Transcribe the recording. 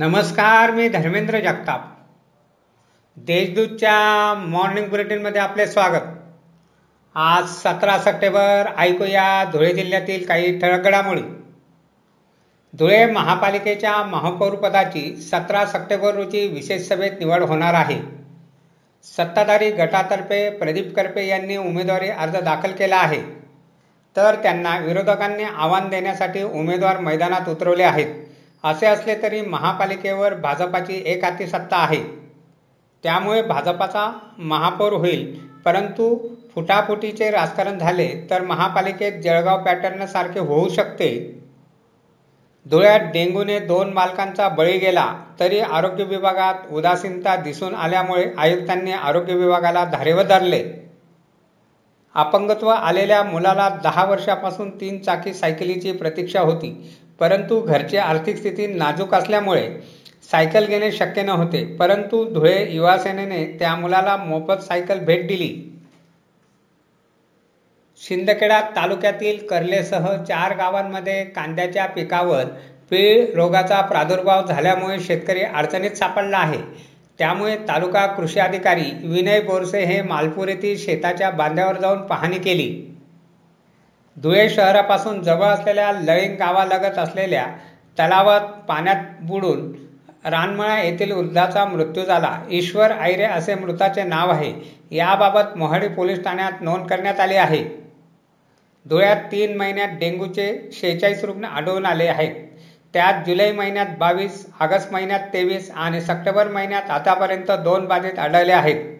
नमस्कार मी धर्मेंद्र जगताप. देशदूतच्या मॉर्निंग बुलेटिनमध्ये आपले स्वागत. आज सतरा सप्टेंबर ऐकूया धुळे जिल्ह्यातील काही ठळक घडामोडी. धुळे महापालिकेच्या महापौरपदाची सतरा सप्टेंबर रोजी विशेष सभेत निवड होणार आहे. सत्ताधारी गटातर्फे प्रदीप करपे यांनी उमेदवारी अर्ज दाखल केला आहे. तर त्यांना विरोधकांनी आव्हान देण्यासाठी उमेदवार मैदानात उतरवले आहेत. असे असले तरी महापालिकेवर भाजपाची एक हाती सत्ता आहे. त्यामुळे भाजपाचा महापौर होईल. परंतु फुटाफुटीचे राजकारण झाले तर महापालिकेत जळगाव पॅटर्न सारखे होऊ शकते. धुळ्यात डेंग्यूने दोन बालकांचा बळी गेला तरी आरोग्य विभागात उदासीनता दिसून आल्यामुळे आयुक्तांनी आरोग्य विभागाला धारेवर धरले. अपंगत्व आलेल्या मुलाला दहा वर्षापासून तीन चाकी सायकलीची प्रतीक्षा होती. परंतु घरची आर्थिक स्थिती नाजूक असल्यामुळे सायकल घेणे शक्य नव्हते. परंतु धुळे युवा सेनेने त्या मुलाला मोफत सायकल भेट दिली. शिंदखेडा तालुक्यातील कर्लेसह चार गावांमध्ये कांद्याच्या पिकावर पीळ रोगाचा प्रादुर्भाव झाल्यामुळे शेतकरी अडचणीत सापडला आहे. त्यामुळे तालुका कृषी अधिकारी विनय बोरसे हे मालपूर येथील शेताच्या बांध्यावर जाऊन पाहणी केली. धुळे शहरापासून जवळ असलेल्या लळिंग गावालगत असलेल्या तलावात पाण्यात बुडून रानमळा येथील वृद्धाचा मृत्यू झाला. ईश्वर आयरे असे मृताचे नाव आहे. याबाबत मोहाडी पोलीस ठाण्यात नोंद करण्यात आली आहे. धुळ्यात तीन महिन्यात डेंग्यूचे शेहेचाळीस रुग्ण आढळून आले आहेत. त्यात जुलै महिन्यात बावीस ऑगस्ट महिन्यात तेवीस आणि सप्टेंबर महिन्यात आतापर्यंत दोन बाधित आढळले आहेत.